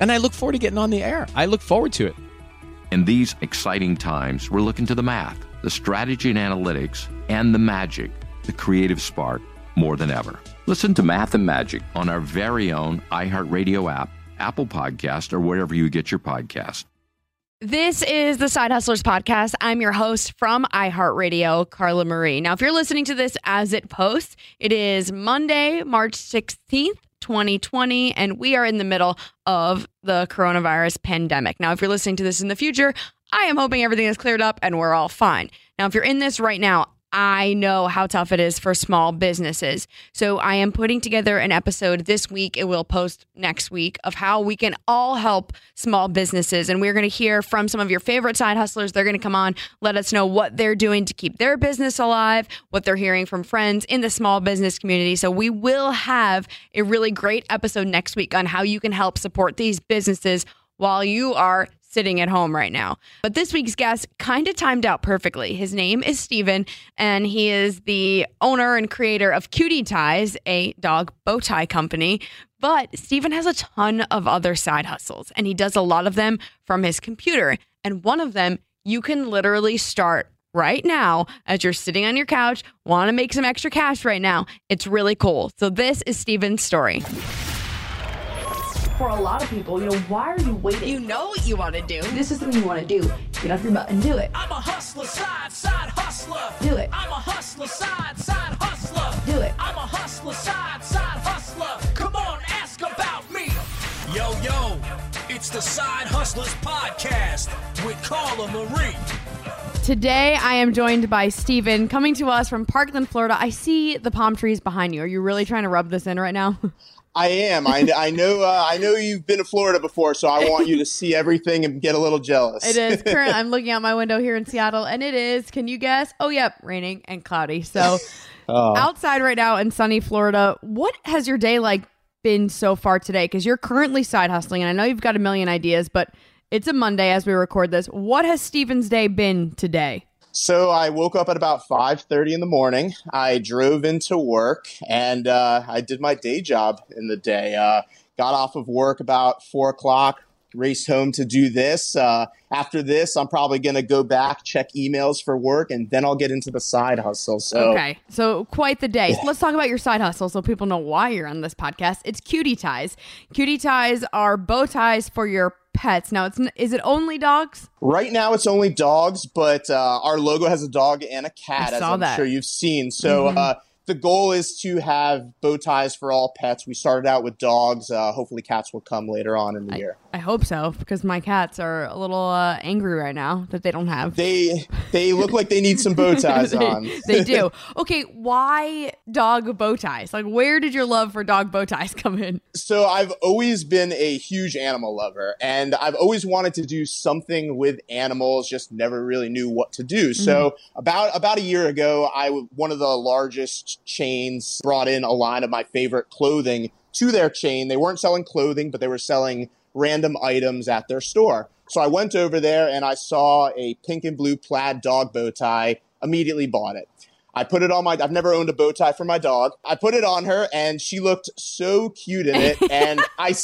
and I look forward to getting on the air. I look forward to it. In these exciting times, we're looking to the math, the strategy and analytics, and the magic, the creative spark, more than ever. Listen to Math and Magic on our very own iHeartRadio app, Apple Podcast, or wherever you get your podcast. This is the Side Hustlers podcast. I'm your host from iHeartRadio, Carla Marie. Now, if you're listening to this as it posts, it is Monday, March 16th. 2020, and we are in the middle of the coronavirus pandemic. Now, if you're listening to this in the future, I am hoping everything is cleared up and we're all fine. Now, if you're in this right now, I know how tough it is for small businesses. So I am putting together an episode this week. It will post next week of how we can all help small businesses. And we're going to hear from some of your favorite side hustlers. They're going to come on, let us know what they're doing to keep their business alive, what they're hearing from friends in the small business community. So we will have a really great episode next week on how you can help support these businesses while you are sitting at home right now. But this week's guest kind of timed out perfectly. His name is Steven, and he is the owner and creator of Cutie Ties, a dog bow tie company. But Steven has a ton of other side hustles, and he does a lot of them from his computer. And one of them you can literally start right now as you're sitting on your couch, want to make some extra cash right now. It's really cool. So, this is Steven's story for a lot of people, you know, why are you waiting? You know what you want to do. This is something you want to do. Get off your butt and do it. I'm a hustler, side, side hustler. Do it. I'm a hustler, side, side hustler. Do it. I'm a hustler, side, side hustler. Come on, ask about me. Yo, yo, it's the Side Hustlers Podcast with Carla Marie. Today, I am joined by Steven coming to us from Parkland, Florida. I see the palm trees behind you. Are you really trying to rub this in right now? I am. I, I know. Uh, I know you've been to Florida before, so I want you to see everything and get a little jealous. It is current. I'm looking out my window here in Seattle, and it is. Can you guess? Oh, yep, raining and cloudy. So oh. outside right now in sunny Florida. What has your day like been so far today? Because you're currently side hustling, and I know you've got a million ideas, but it's a Monday as we record this. What has Steven's day been today? So I woke up at about 5:30 in the morning. I drove into work and uh, I did my day job in the day. Uh, got off of work about four o'clock, raced home to do this. Uh, after this, I'm probably going to go back, check emails for work, and then I'll get into the side hustle. So, Okay, so quite the day. So let's talk about your side hustle so people know why you're on this podcast. It's cutie ties. Cutie ties are bow ties for your pets. Now, it's is it only dogs? Right now, it's only dogs, but uh, our logo has a dog and a cat, I as I'm that. sure you've seen. So, Mhm. uh, the goal is to have bow ties for all pets. We started out with dogs. Uh, hopefully, cats will come later on in the year. I hope so because my cats are a little uh, angry right now that they don't have. They they look like they need some bow ties they, on. they do. Okay, why dog bow ties? Like, where did your love for dog bow ties come in? So I've always been a huge animal lover and I've always wanted to do something with animals, just never really knew what to do. So about about a year ago, I one of the largest chains brought in a line of my favorite clothing to their chain. They weren't selling clothing, but they were selling random items at their store. So I went over there and I saw a pink and blue plaid dog bow tie, immediately bought it. I put it on my. I've never owned a bow tie for my dog. I put it on her, and she looked so cute in it. And I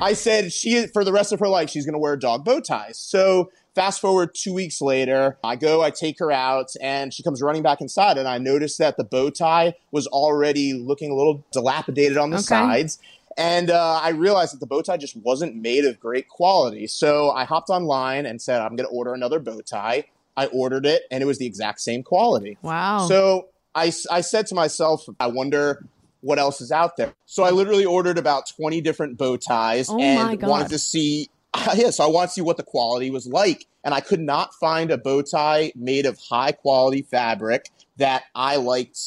I said she for the rest of her life she's going to wear dog bow ties. So fast forward two weeks later, I go, I take her out, and she comes running back inside, and I notice that the bow tie was already looking a little dilapidated on the Okay. sides. And uh, I realized that the bow tie just wasn't made of great quality. So I hopped online and said, I'm going to order another bow tie. I ordered it, and it was the exact same quality. Wow. So I, I said to myself, I wonder what else is out there. So I literally ordered about 20 different bow ties Oh and wanted to see, yeah, so I wanted to see what the quality was like. And I could not find a bow tie made of high quality fabric that I liked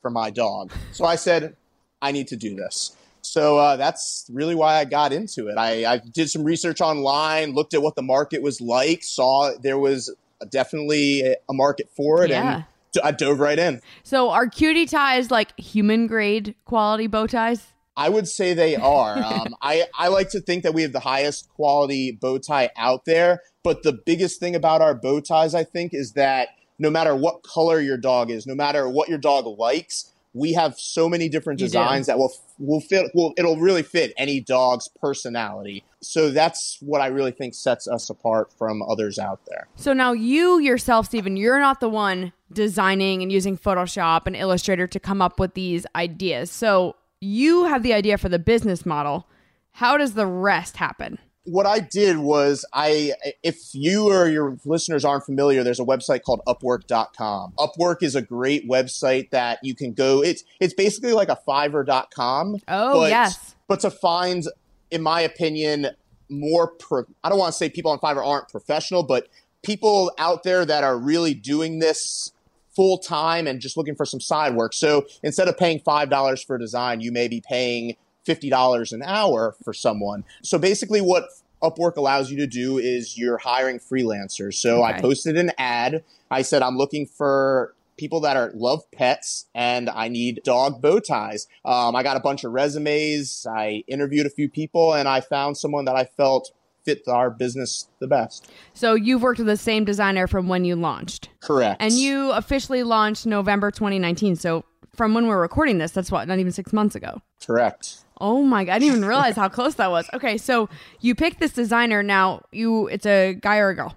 for my dog. So I said, I need to do this. So uh, that's really why I got into it. I, I did some research online, looked at what the market was like, saw there was definitely a- market for it, Yeah. and d- I dove right in. So, are cutie ties like human grade quality bow ties? I would say they are. Um, I, I like to think that we have the highest quality bow tie out there. But the biggest thing about our bow ties, I think, is that no matter what color your dog is, no matter what your dog likes, we have so many different designs that will will fit. Will it'll really fit any dog's personality. So that's what I really think sets us apart from others out there. So now you yourself, Stephen, you're not the one designing and using Photoshop and Illustrator to come up with these ideas. So you have the idea for the business model. How does the rest happen? What I did was I if you or your listeners aren't familiar, there's a website called upwork.com. Upwork is a great website that you can go it's it's basically like a fiverr.com. Oh, but, yes. But to find in my opinion more pro, I don't want to say people on Fiverr aren't professional, but people out there that are really doing this full time and just looking for some side work. So instead of paying $5 for a design, you may be paying $50 an hour for someone. So basically, what Upwork allows you to do is you're hiring freelancers. So I posted an ad. I said, I'm looking for people that are love pets and I need dog bow ties. Um, I got a bunch of resumes. I interviewed a few people and I found someone that I felt fit our business the best. So you've worked with the same designer from when you launched. Correct. And you officially launched November 2019. So from when we're recording this, that's what, not even six months ago. Correct. Oh my god, I didn't even realize how close that was. Okay, so you picked this designer now you it's a guy or a girl.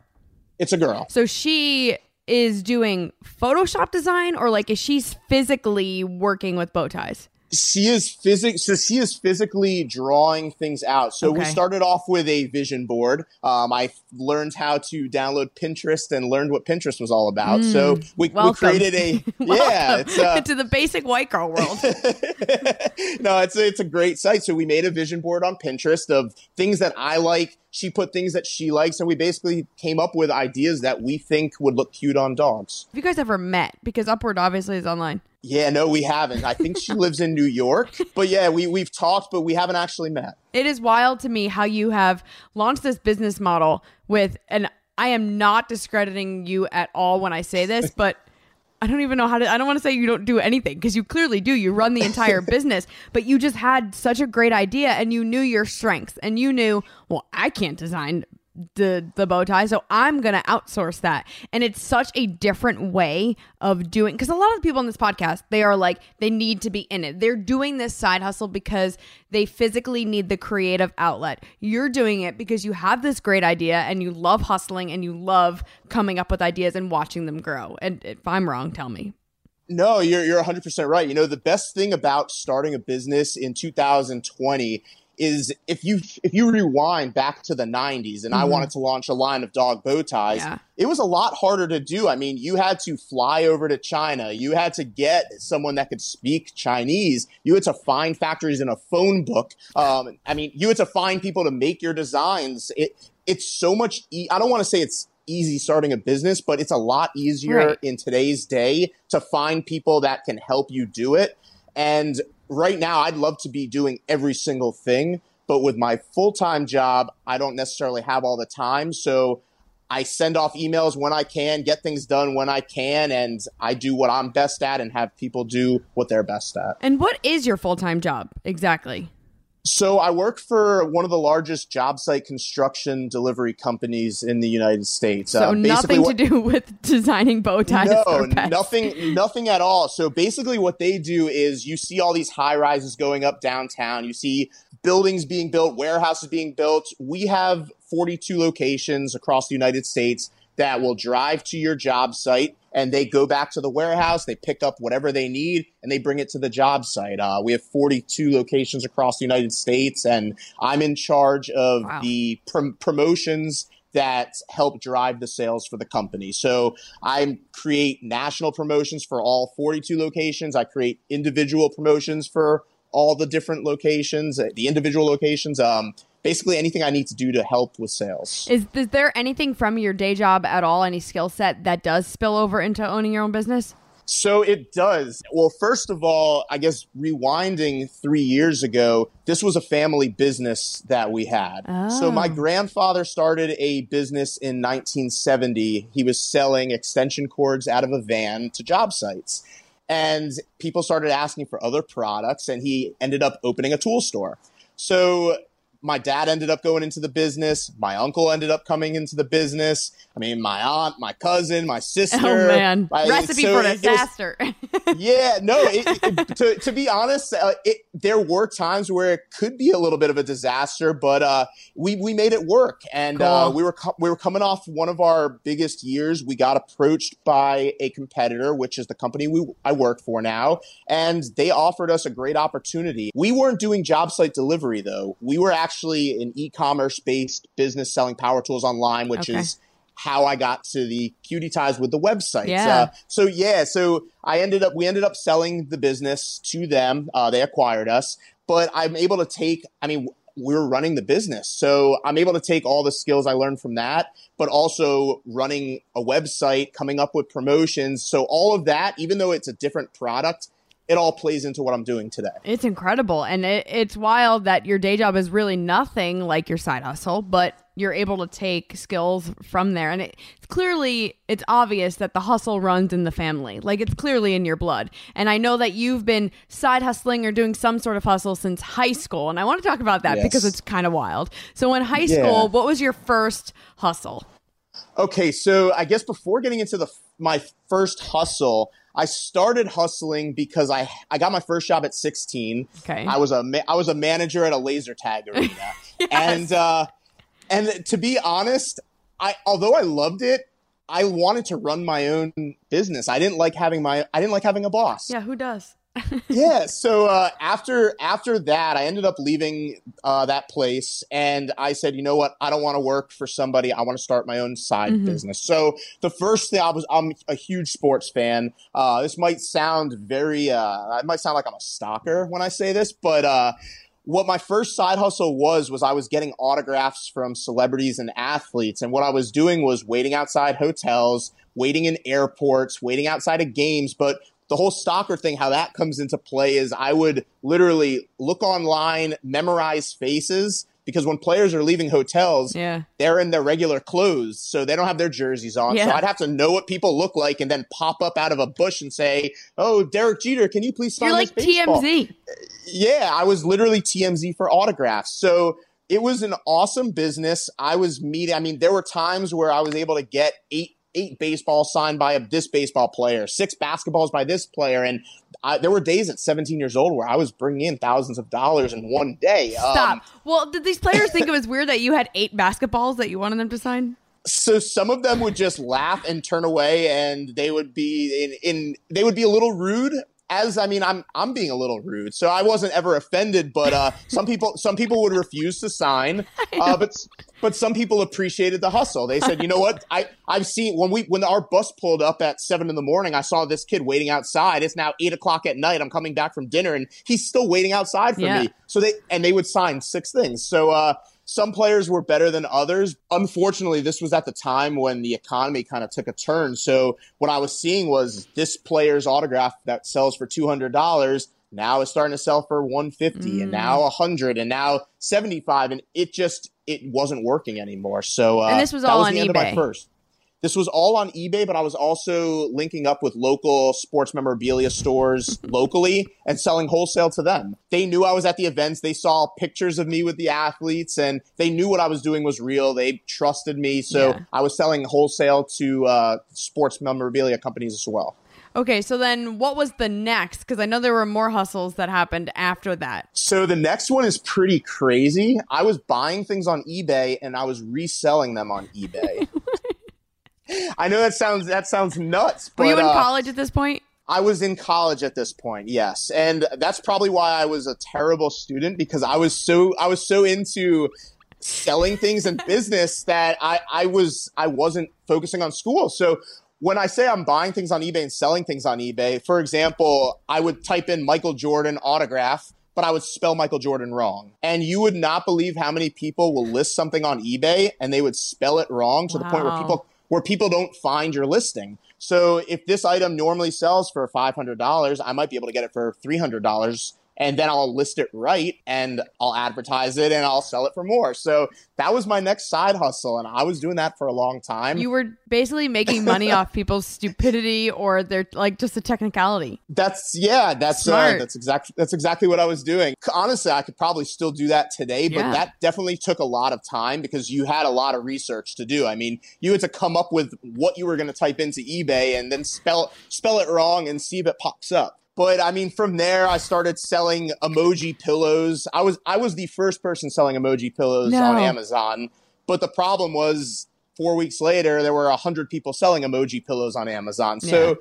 It's a girl. So she is doing Photoshop design or like is she physically working with bow ties? She is physic so she is physically drawing things out so we started off with a vision board um, i learned how to download pinterest and learned what pinterest was all about so we, we Mm. Created a yeah uh, to the basic white girl world. no, it's a, it's a great site. So we made a vision board on Pinterest of things that I like. She put things that she likes, and we basically came up with ideas that we think would look cute on dogs. Have you guys ever met? Because Upwork obviously is online. Yeah, no, we haven't. I think she lives in New York, but yeah, we we've talked, but we haven't actually met. It is wild to me how you have launched this business model with, and I am not discrediting you at all when I say this, but I don't even know how to, I don't want to say you don't do anything because you clearly do. You run the entire business, but you just had such a great idea and you knew your strengths and you knew, well, I can't design the the bow tie. So i'm gonna outsource that. And it's such a different way of doing because a lot of the people on this podcast they are like they need to be in it. They're doing this side hustle because they physically need the creative outlet. You're doing it because you have this great idea and you love hustling and you love coming up with ideas and watching them grow. And if i'm wrong tell me. No, you're you're 100% right. You know, the best thing about starting a business in 2020 is if you if you rewind back to the 90s and I Mhm. wanted to launch a line of dog bow ties, Yeah. it was a lot harder to do. I mean, you had to fly over to China. You had to get someone that could speak Chinese. You had to find factories in a phone book. Um, I mean, you had to find people to make your designs. It it's so much. E- I don't want to say it's easy starting a business, but it's a lot easier Right. in today's day to find people that can help you do it. And right now, I'd love to be doing every single thing, but with my full time job, I don't necessarily have all the time. So I send off emails when I can, get things done when I can, and I do what I'm best at and have people do what they're best at. and what is your full-time job exactly So I work for one of the largest job site construction delivery companies in the United States. so Uh, nothing what- to do with designing bow ties no, nothing, nothing at all. So basically, what they do is you see all these high rises going up downtown. You see buildings being built, warehouses being built. We have 42 locations across the United States that will drive to your job site and they go back to the warehouse. They pick up whatever they need and they bring it to the job site. Uh, we have 42 locations across the United States, and I'm in charge of the prom- promotions that help drive the sales for the company. So I create national promotions for all 42 locations. I create individual promotions for all the different locations, the individual locations. Um, basically anything I need to do to help with sales. Is, is there anything from your day job at all, any skill set that does spill over into owning your own business? So it does. Well, first of all, I guess rewinding three years ago, this was a family business that we had. So my Oh. grandfather started a business in 1970. He was selling extension cords out of a van to job sites. And people started asking for other products, and he ended up opening a tool store. So my dad ended up going into the business. My uncle ended up coming into the business. I mean, my aunt, my cousin, my sister. Oh man, I- recipe so for it- it was- disaster. yeah, no. It, to, to be honest, uh, it, there were times where it could be a little bit of a disaster, but uh, we we made it work, and uh, we were co- we were coming off one of our biggest years. We got approached by a competitor, which is the company we I work for now, and they offered us a great opportunity. We weren't doing job site delivery though. We were actually an e-commerce based business selling power tools online, which Okay. is how I got to the cutie ties with the website. Yeah. Uh, so yeah, so I ended up we ended up selling the business to them. Uh, they acquired us, but I'm able to take. I mean, we were running the business, so I'm able to take all the skills I learned from that, but also running a website, coming up with promotions. So all of that, even though it's a different product, it all plays into what I'm doing today. It's incredible. And it, it's wild that your day job is really nothing like your side hustle, but you're able to take skills from there. And it, it's clearly, it's obvious that the hustle runs in the family. Like it's clearly in your blood. And I know that you've been side hustling or doing some sort of hustle since high school. And I want to talk about that Yes. because it's kind of wild. So in high Yeah. school, what was your first hustle? Okay, so I guess before getting into the my first hustle, I started hustling because I I got my first job at 16. Okay. I was a ma- I was a manager at a laser tag arena, and uh, and to be honest, I although I loved it, I wanted to run my own business. I didn't like having my I didn't like having a boss Yeah, who does? Yeah. So uh, after after that, I ended up leaving uh, that place, and I said, you know what? I don't want to work for somebody. I want to start my own side Mhm. business. So the first thing I was, I'm a huge sports fan. Uh, this might sound very, uh, it might sound like I'm a stalker when I say this, but. Uh, what my first side hustle was was I was getting autographs from celebrities and athletes, and what I was doing was waiting outside hotels, waiting in airports, waiting outside of games. But the whole stalker thing, how that comes into play is I would literally look online, memorize faces. Because when players are leaving hotels, Yeah. they're in their regular clothes, so they don't have their jerseys on. So I'd have to know what people look like and then pop up out of a bush and say, "Oh, Derek Jeter, can you please sign You're this like baseball?" TMZ. Yeah, I was literally TMZ for autographs. So it was an awesome business. I was meeting. I mean, there were times where I was able to get eight eight baseballs signed by a, this baseball player, six basketballs by this player, and I, there were days at 17 years old where I was bringing in thousands of dollars in one day. Stop. Um, well, did these players think it was weird that you had eight basketballs that you wanted them to sign? so some of them would just laugh and turn away, and they would be in, in they would be a little rude as I mean, I'm I'm being a little rude, so I wasn't ever offended. But uh, some people some people would refuse to sign, uh, but but some people appreciated the hustle. They said, you know what, I I've seen when we when our bus pulled up at seven in the morning, I saw this kid waiting outside. It's now eight o'clock at night. I'm coming back from dinner, and he's still waiting outside for Yeah. me. So they and they would sign six things. So uh, some players were better than others. Unfortunately, this was at the time when the economy kind of took a turn. So what I was seeing was this player's autograph that sells for two hundred dollars now is starting to sell for one fifty, and now a hundred, and now seventy five, and it just it wasn't working anymore. So uh, And this was that all was on the end of my eBay. first. This was all on eBay, but I was also linking up with local sports memorabilia stores locally and selling wholesale to them. They knew I was at the events. They saw pictures of me with the athletes and they knew what I was doing was real. They trusted me. So Yeah. I was selling wholesale to uh, sports memorabilia companies as well. Okay, so then what was the next? Because I know there were more hustles that happened after that. So the next one is pretty crazy. I was buying things on eBay and I was reselling them on eBay. I know that sounds that sounds nuts. But, Were you in uh, college at this point? I was in college at this point, yes, and that's probably why I was a terrible student because I was so I was so into selling things and business that I I was I wasn't focusing on school. So when I say I'm buying things on eBay and selling things on eBay, for example, I would type in Michael Jordan autograph. But I would spell Michael Jordan wrong. And you would not believe how many people will list something on eBay and they would spell it wrong to the point where people where people don't find your listing. So if this item normally sells for $500, I might be able to get it for $300 and then I'll list it right and I'll advertise it and I'll sell it for more. So that was my next side hustle and I was doing that for a long time. You were basically making money off people's stupidity or their like just the technicality. That's yeah, that's uh, that's exactly that's exactly what I was doing. Honestly, I could probably still do that today, but Yeah. that definitely took a lot of time because you had a lot of research to do. I mean, you had to come up with what you were going to type into eBay and then spell spell it wrong and see if it pops up. But I mean, from there, I started selling emoji pillows. I was I was the first person selling emoji pillows No. on Amazon. But the problem was, four weeks later, there were a hundred people selling emoji pillows on Amazon. So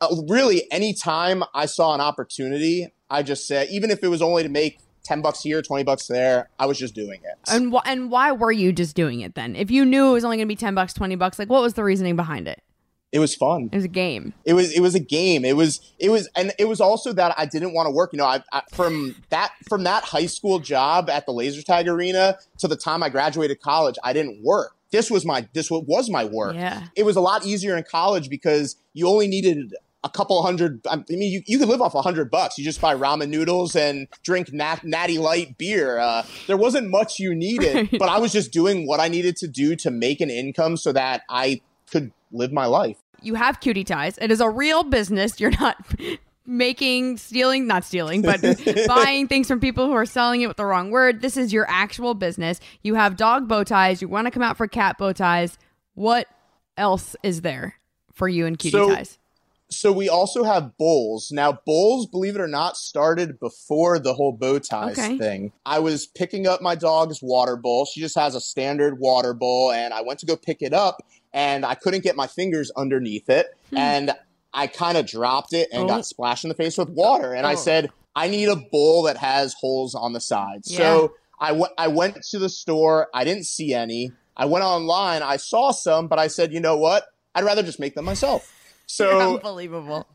uh, really anytime I saw an opportunity, I just said, even if it was only to make 10 bucks here, 20 bucks there, I was just doing it. And wh- and why were you just doing it then? If you knew it was only going to be 10 bucks, 20 bucks, like what was the reasoning behind it? It was fun. It was a game. It was it was a game. It was it was and it was also that I didn't want to work. You know, I, I from that from that high school job at the laser tag arena to the time I graduated college, I didn't work. This was my this wa- was my work. Yeah. It was a lot easier in college because you only needed a couple hundred. I mean, you, you could live off a hundred bucks. You just buy ramen noodles and drink nat, natty light beer. Uh, there wasn't much you needed, but I was just doing what I needed to do to make an income so that I could live my life. You have cutie ties. It is a real business. You're not making, stealing, not stealing, but buying things from people who are selling it with the wrong word. This is your actual business. You have dog bow ties. You want to come out for cat bow ties. What else is there for you and cutie So- ties? So we also have bowls. Now, bowls, believe it or not, started before the whole bow ties Okay. thing. I was picking up my dog's water bowl. She just has a standard water bowl, and I went to go pick it up, and I couldn't get my fingers underneath it, and I kind of dropped it and Hmm. Oh. got splashed in the face with water. And I Oh. said, I need a bowl that has holes on the sides. Yeah. So I went. I went to the store. I didn't see any. I went online. I saw some, but I said, you know what? I'd rather just make them myself. So Unbelievable.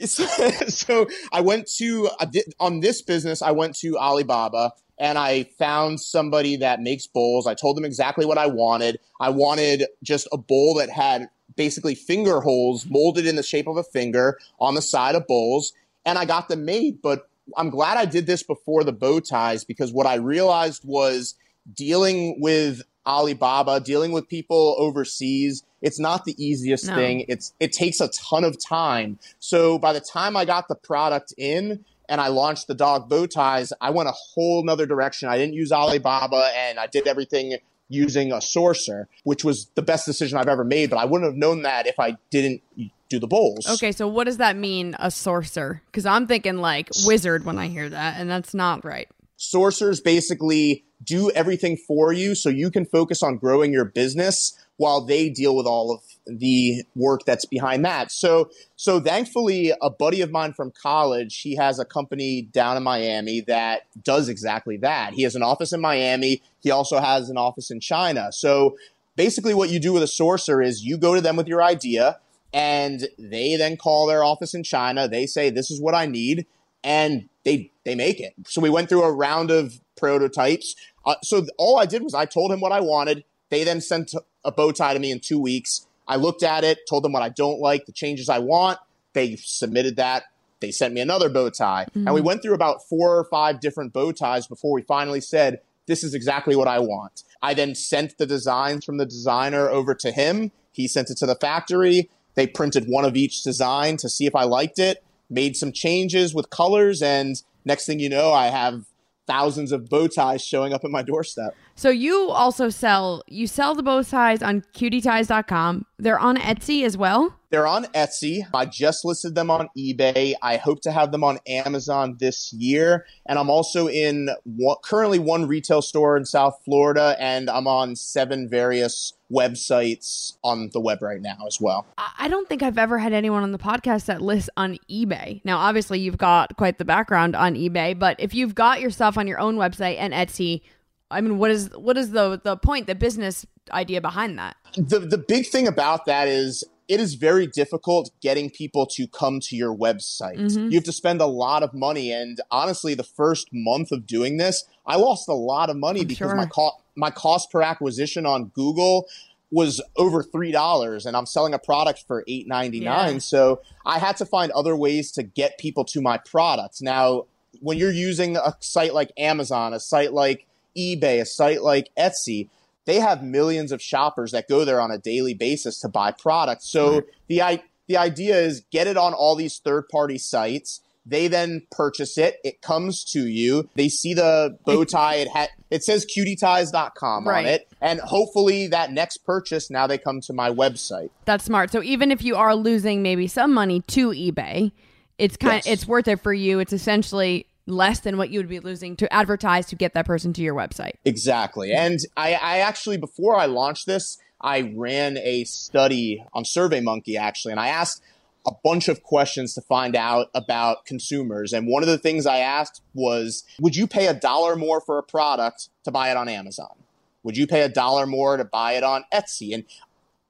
so I went to I did- on this business. I went to Alibaba and I found somebody that makes bowls. I told them exactly what I wanted. I wanted just a bowl that had basically finger holes molded in the shape of a finger on the side of bowls, and I got them made. But I'm glad I did this before the bow ties because what I realized was dealing with Alibaba, dealing with people overseas, it's not the easiest No. thing. It's it takes a ton of time. So by the time I got the product in and I launched the dog bow ties, I went a whole nother direction. I didn't use Alibaba and I did everything using a sourcer, which was the best decision I've ever made. But I wouldn't have known that if I didn't do the bowls. Okay, so what does that mean, a sorcerer? Because I'm thinking like wizard when I hear that, and that's not right. Sourcers basically do everything for you so you can focus on growing your business while they deal with all of the work that's behind that. So so thankfully a buddy of mine from college, he has a company down in Miami that does exactly that. He has an office in Miami, he also has an office in China. So basically what you do with a sourcer is you go to them with your idea and they then call their office in China, they say this is what I need and they they make it. So we went through a round of prototypes. Uh, so all I did was I told him what I wanted. They then sent a bow tie to me in two weeks. I looked at it, told them what I don't like, the changes I want. They submitted that. They sent me another bow tie. Mm-hmm. And we went through about four or five different bow ties before we finally said, this is exactly what I want. I then sent the designs from the designer over to him. He sent it to the factory. They printed one of each design to see if I liked it, made some changes with colors, and next thing you know, I have thousands of bow ties showing up at my doorstep. So you also sell you sell the bow ties on cutieties.com. They're on Etsy as well. They're on Etsy. I just listed them on eBay. I hope to have them on Amazon this year. And I'm also in one, currently one retail store in South Florida, and I'm on seven various websites on the web right now as well. I don't think I've ever had anyone on the podcast that lists on eBay. Now, obviously, you've got quite the background on eBay, but if you've got your stuff on your own website and Etsy, I mean, what is what is the the point, the business idea behind that? The the big thing about that is it is very difficult getting people to come to your website. Mm-hmm. You have to spend a lot of money, and honestly, the first month of doing this, I lost a lot of money I'm because sure. my co- my cost per acquisition on Google was over three dollars, and I'm selling a product for eight ninety nine. Yeah. So I had to find other ways to get people to my products. Now, when you're using a site like Amazon, a site like eBay, a site like Etsy, they have millions of shoppers that go there on a daily basis to buy products. So Right. the the idea is get it on all these third party sites. They then purchase it. It comes to you. They see the bow tie. It ha- it says cutieties.com Right. on it. And hopefully that next purchase, now they come to my website. That's smart. So even if you are losing maybe some money to eBay, it's kind Yes. it's worth it for you. It's essentially less than what you would be losing to advertise to get that person to your website. Exactly. And I, I actually, before I launched this, I ran a study on SurveyMonkey actually, and I asked a bunch of questions to find out about consumers. And one of the things I asked was, would you pay a dollar more for a product to buy it on Amazon? Would you pay a dollar more to buy it on Etsy? And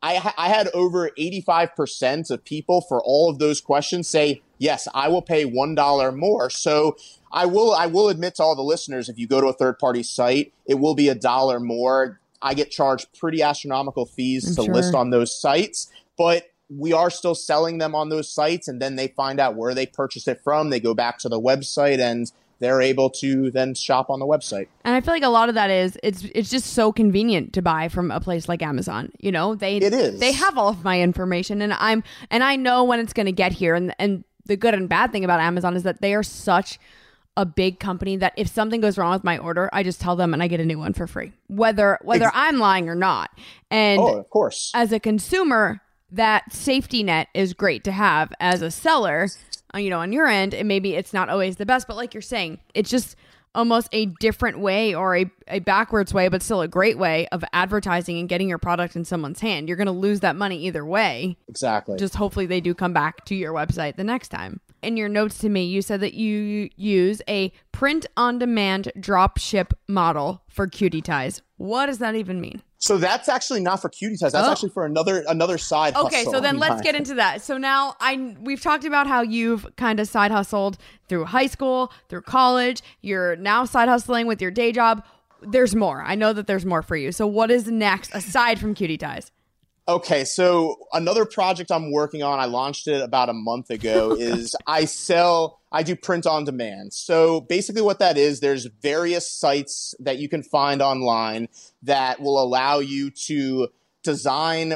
I, I had over 85% of people for all of those questions say, yes, I will pay $1 more. So I will, I will admit to all the listeners, if you go to a third party site, it will be a dollar more. I get charged pretty astronomical fees I'm to sure. list on those sites, but we are still selling them on those sites. And then they find out where they purchased it from. They go back to the website and they're able to then shop on the website. And I feel like a lot of that is it's it's just so convenient to buy from a place like Amazon. You know, they It is. they have all of my information and I'm and I know when it's going to get here and and the good and bad thing about Amazon is that they are such a big company that if something goes wrong with my order, I just tell them and I get a new one for free. Whether whether Ex- I'm lying or not. And oh, of course. as a consumer, that safety net is great to have. As a seller, uh, you know, on your end, and maybe it's not always the best, but like you're saying, it's just almost a different way or a, a backwards way, but still a great way of advertising and getting your product in someone's hand. You're going to lose that money either way. Exactly. Just hopefully they do come back to your website the next time. In your notes to me, you said that you use a print on demand drop ship model for cutie ties. What does that even mean? So that's actually not for cutie ties. That's Oh. actually for another another side. Okay, hustle so then let's get into that. So now I we've talked about how you've kind of side hustled through high school, through college. You're now side hustling with your day job. There's more. I know that there's more for you. So what is next aside from cutie ties? Okay, so another project I'm working on, I launched it about a month ago, is I sell, I do print on demand. So basically, what that is, there's various sites that you can find online that will allow you to design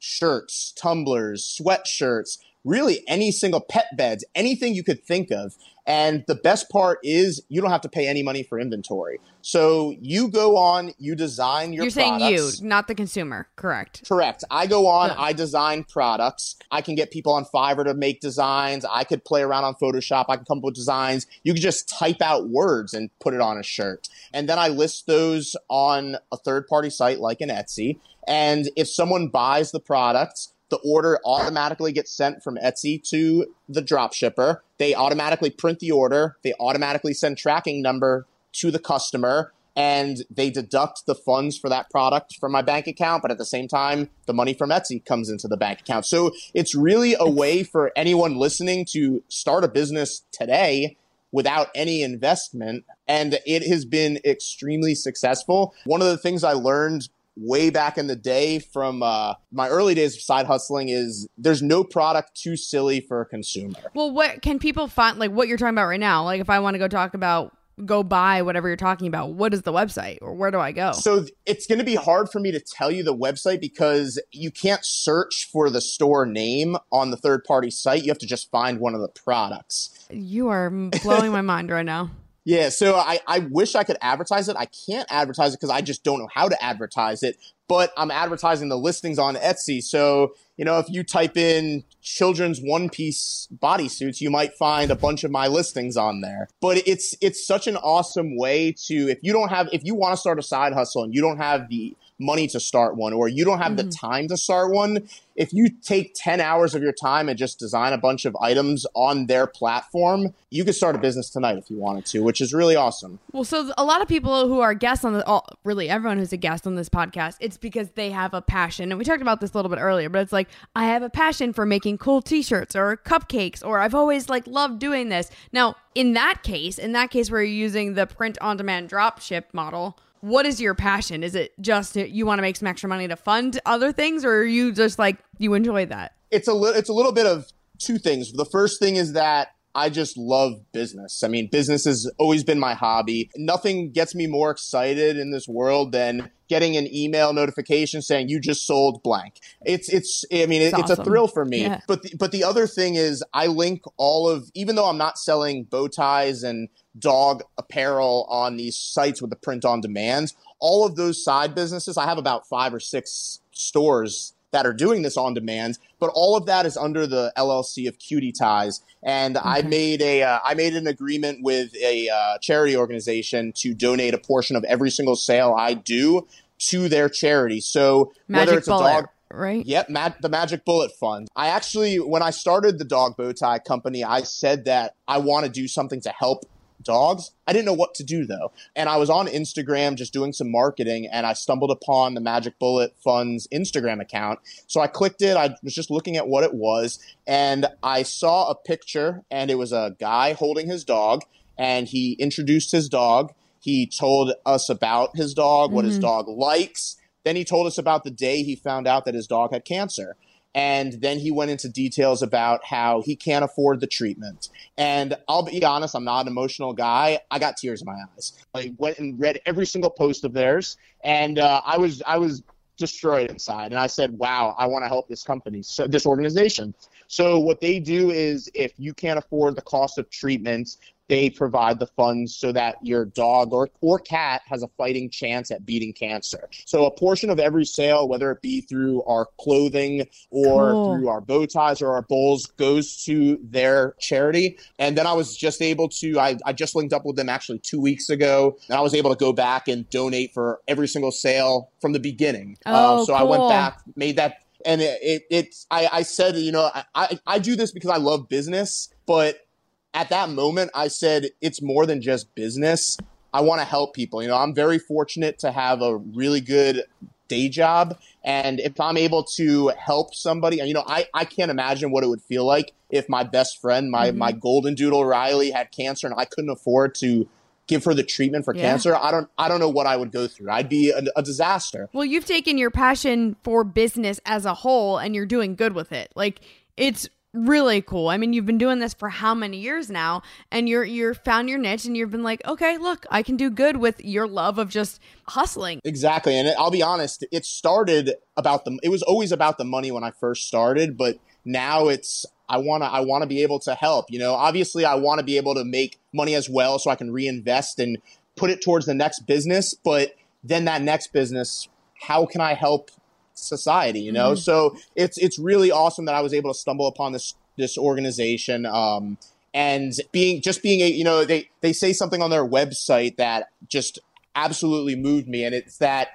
shirts, tumblers, sweatshirts, really any single pet beds, anything you could think of. And the best part is you don't have to pay any money for inventory. So you go on, you design your You're saying you, not the consumer, correct? Correct. I go on, Yeah. I design products. I can get people on Fiverr to make designs. I could play around on Photoshop. I can come up with designs. You can just type out words and put it on a shirt. And then I list those on a third party site like an Etsy. And if someone buys the products, the order automatically gets sent from Etsy to the drop shipper. They automatically print the order. They automatically send tracking number to the customer and they deduct the funds for that product from my bank account. But at the same time, the money from Etsy comes into the bank account. So it's really a way for anyone listening to start a business today without any investment. And it has been extremely successful. One of the things I learned way back in the day from uh, my early days of side hustling is there's no product too silly for a consumer. Well, what can people find? Like what you're talking about right now? Like if I want to go talk about, go buy whatever you're talking about, what is the website or where do I go? So it's going to be hard for me to tell you the website because you can't search for the store name on the third party site. You have to just find one of the products. you are blowing my mind right now. Yeah, so I, I wish I could advertise it. I can't advertise it because I just don't know how to advertise it. But I'm advertising the listings on Etsy. So, you know, if you type in children's one piece bodysuits, you might find a bunch of my listings on there. But it's it's such an awesome way to if you don't have if you want to start a side hustle and you don't have the money to start one or you don't have the mm-hmm. time to start one, if you take 10 hours of your time and just design a bunch of items on their platform, you could start a business tonight if you wanted to, which is really awesome. Well, so a lot of people who are guests on the, all, really everyone who's a guest on this podcast, it's because they have a passion. And we talked about this a little bit earlier, but it's like, I have a passion for making cool t-shirts or cupcakes, or I've always like loved doing this. Now, in that case, in that case where you're using the print on demand drop ship model, what is your passion? Is it just you want to make some extra money to fund other things, or are you just like, you enjoy that? It's a little it's a little bit of two things. The first thing is that I just love business. I mean, business has always been my hobby. Nothing gets me more excited in this world than getting an email notification saying you just sold blank. It's it's I mean, it, It's it's a thrill for me. Yeah. But the, but the other thing is I link all of even though I'm not selling bow ties and dog apparel on these sites with the print on demand, all of those side businesses, I have about 5 or 6 stores that are doing this on demand, but all of that is under the LLC of Cutie Ties. And I made a uh, I made an agreement with a uh, charity organization to donate a portion of every single sale I do to their charity. So whether Magic it's a dog right? Yep, ma- the Magic Bullet Fund. I actually, when I started the dog bow tie company, I said that I want to do something to help dogs. I didn't know what to do though. And I was on Instagram just doing some marketing and I stumbled upon the Magic Bullet Fund's Instagram account. So I clicked it. I was just looking at what it was and I saw a picture and it was a guy holding his dog and he introduced his dog. He told us about his dog, what his Mhm. dog likes. Then he told us about the day he found out that his dog had cancer. And then he went into details about how he can't afford the treatment. And I'll be honest, I'm not an emotional guy. I got tears in my eyes. I went and read every single post of theirs, and uh, I was I was destroyed inside. And I said, "Wow, I want to help this company, so this organization." So what they do is, if you can't afford the cost of treatments, they provide the funds so that your dog or, or cat has a fighting chance at beating cancer. So a portion of every sale, whether it be through our clothing or Cool. through our bow ties or our bowls, goes to their charity. And then I was just able to, I, I just linked up with them actually two weeks ago, and I was able to go back and donate for every single sale from the beginning. Oh, Uh, so I went back, made that and it, it it's I, I said you know I, I do this because I love business, but at that moment I said it's more than just business. I want to help people. You know, I'm very fortunate to have a really good day job and if I'm able to help somebody, and you know, I, I can't imagine what it would feel like if my best friend, my Mm-hmm. Mhm. my golden doodle Riley had cancer and I couldn't afford to give her the treatment for Yeah. cancer. I don't I don't know what I would go through. I'd be a, a disaster. Well, you've taken your passion for business as a whole and you're doing good with it. Like it's really cool. I mean, you've been doing this for how many years now and you're you're found your niche and you've been like, "Okay, look, I can do good with your love of just hustling." Exactly. And I'll be honest, it started about the it was always about the money when I first started, but now it's I want to I want to be able to help. You know, obviously I want to be able to make money as well so I can reinvest and put it towards the next business, but then that next business, how can I help society, you know? Mhm. So it's it's really awesome that I was able to stumble upon this this organization um and being just being a you know they they say something on their website that just absolutely moved me and it's that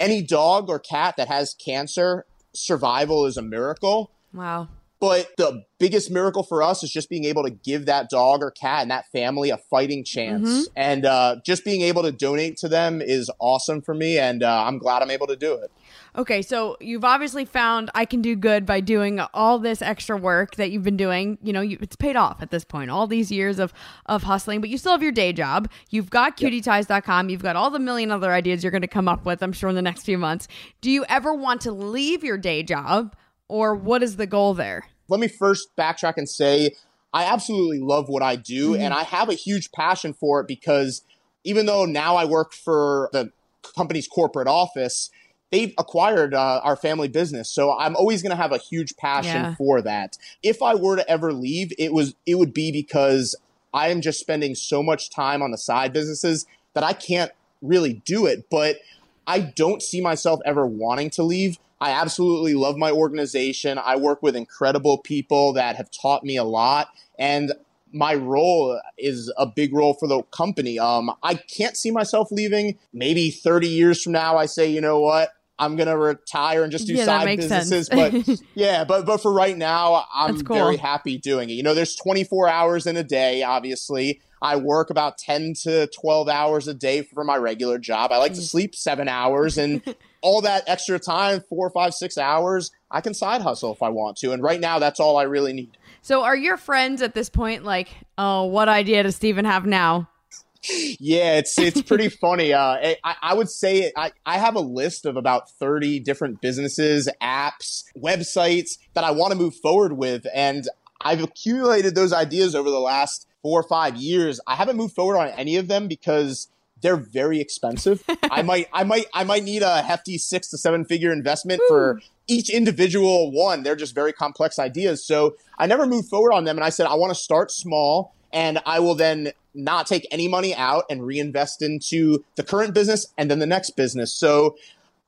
any dog or cat that has cancer survival is a miracle Wow. But the biggest miracle for us is just being able to give that dog or cat and that family a fighting chance. Mhm. And uh, just being able to donate to them is awesome for me. And uh, I'm glad I'm able to do it. Okay, so you've obviously found I can do good by doing all this extra work that you've been doing. You know, you, it's paid off at this point. All these years of of hustling, but you still have your day job. You've got cutieties.com. You've got all the million other ideas you're going to come up with. I'm sure in the next few months. Do you ever want to leave your day job, or what is the goal there? Let me first backtrack and say I absolutely love what I do. Mhm. And I have a huge passion for it because even though now I work for the company's corporate office, they've acquired uh, our family business. So I'm always going to have a huge passion Yeah. for that. If I were to ever leave, it was it would be because I am just spending so much time on the side businesses that I can't really do it. But I don't see myself ever wanting to leave. I absolutely love my organization. I work with incredible people that have taught me a lot. And my role is a big role for the company. Um, I can't see myself leaving. Maybe 30 years from now, I say, you know what? I'm gonna retire and just do Yeah, side businesses. but yeah, but but for right now, I'm cool. very happy doing it. You know, there's 24 hours in a day. Obviously, I work about 10 to 12 hours a day for my regular job. I like to sleep seven hours, and all that extra time, four, five, six hours, I can side hustle if I want to. And right now, that's all I really need. So, are your friends at this point like, oh, what idea does Steven have now? yeah, it's it's pretty funny. Uh, I, I would say I, I have a list of about 30 different businesses, apps, websites that I want to move forward with. And I've accumulated those ideas over the last four or five years. I haven't moved forward on any of them because they're very expensive. I might I might I might need a hefty six to seven figure investment for each individual one. They're just very complex ideas. So I never moved forward on them and I said I want to start small and I will then not take any money out and reinvest into the current business and then the next business. So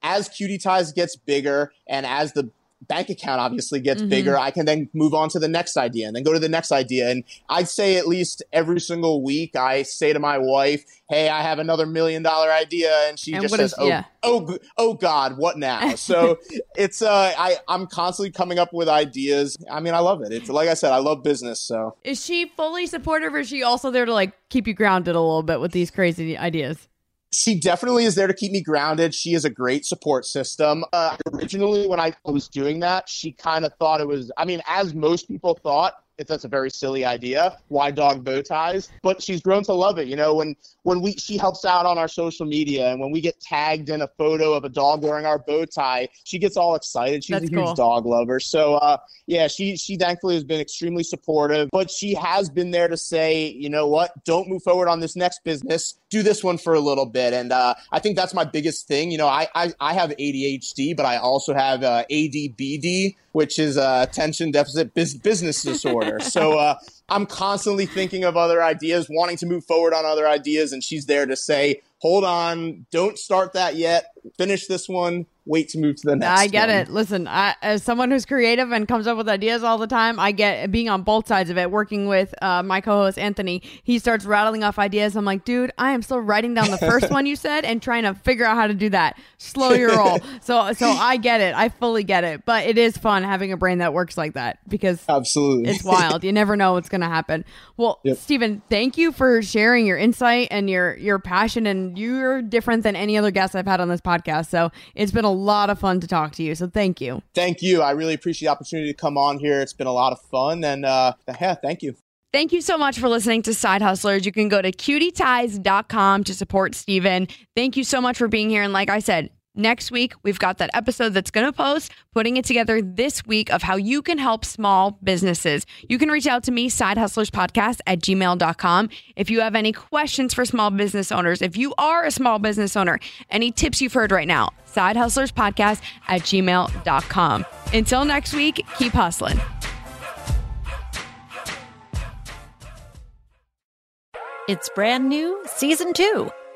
as Cutie Ties gets bigger and as the bank account obviously gets Mhm. bigger, I can then move on to the next idea and then go to the next idea. And I'd say at least every single week, I say to my wife, Hey, I have another million dollar idea. And she And just says, is- Oh, yeah. oh, oh God, what now? So it's, uh, I, I'm constantly coming up with ideas. I mean, I love it. It's like I said, I love business. So Is she fully supportive, or is she also there to like keep you grounded a little bit with these crazy ideas? She definitely is there to keep me grounded. She is a great support system. Uh, originally, when I was doing that, she kind of thought it was, I mean, as most people thought, it's that's a very silly idea. Why dog bow ties? But she's grown to love it. You know, when when we she helps out on our social media, and when we get tagged in a photo of a dog wearing our bow tie, she gets all excited. She's That's a huge cool. dog lover. So uh, yeah, she she thankfully has been extremely supportive. But she has been there to say, you know what, don't move forward on this next business. Do this one for a little bit. And uh, I think that's my biggest thing. You know, I I, I have ADHD, but I also have uh, ADBD, which is uh, attention deficit bus- business disorder. so uh, I'm constantly thinking of other ideas, wanting to move forward on other ideas, and she's there to say, "Hold on, don't start that yet. Finish this one. Wait to move to the next." I get one." it. Listen, I, as someone who's creative and comes up with ideas all the time, I get being on both sides of it. Working with uh, my co-host Anthony, he starts rattling off ideas. I'm like, dude, I am still writing down the first one you said and trying to figure out how to do that. Slow your roll. So, so I get it. I fully get it. But it is fun having a brain that works like that because absolutely it's wild. You never know what's going to happen. Well, Yep. Stephen, thank you for sharing your insight and your your passion. And you're different than any other guest I've had on this podcast. So it's been a lot of fun to talk to you. So thank you. Thank you. I really appreciate the opportunity to come on here. It's been a lot of fun, and uh, yeah, thank you. Thank you so much for listening to Side Hustlers. You can go to cutieties.com to support Steven. Thank you so much for being here. And like I said, Next week, we've got that episode that's going to post, putting it together this week of how you can help small businesses. You can reach out to me, Side Hustlers Podcast at gmail.com. If you have any questions for small business owners, if you are a small business owner, any tips you've heard right now, Side Hustlers Podcast at gmail.com. Until next week, keep hustling. It's brand new season two.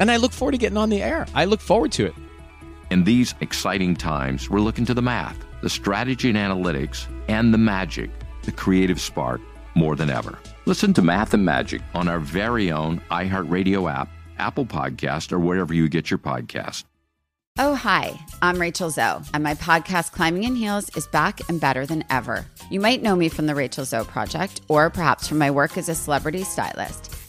and I look forward to getting on the air. I look forward to it. In these exciting times, we're looking to the math, the strategy and analytics, and the magic, the creative spark, more than ever. Listen to Math and Magic on our very own iHeartRadio app, Apple Podcast, or wherever you get your podcast. Oh, hi, I'm Rachel Zoe, and my podcast, Climbing in Heels, is back and better than ever. You might know me from the Rachel Zoe Project, or perhaps from my work as a celebrity stylist.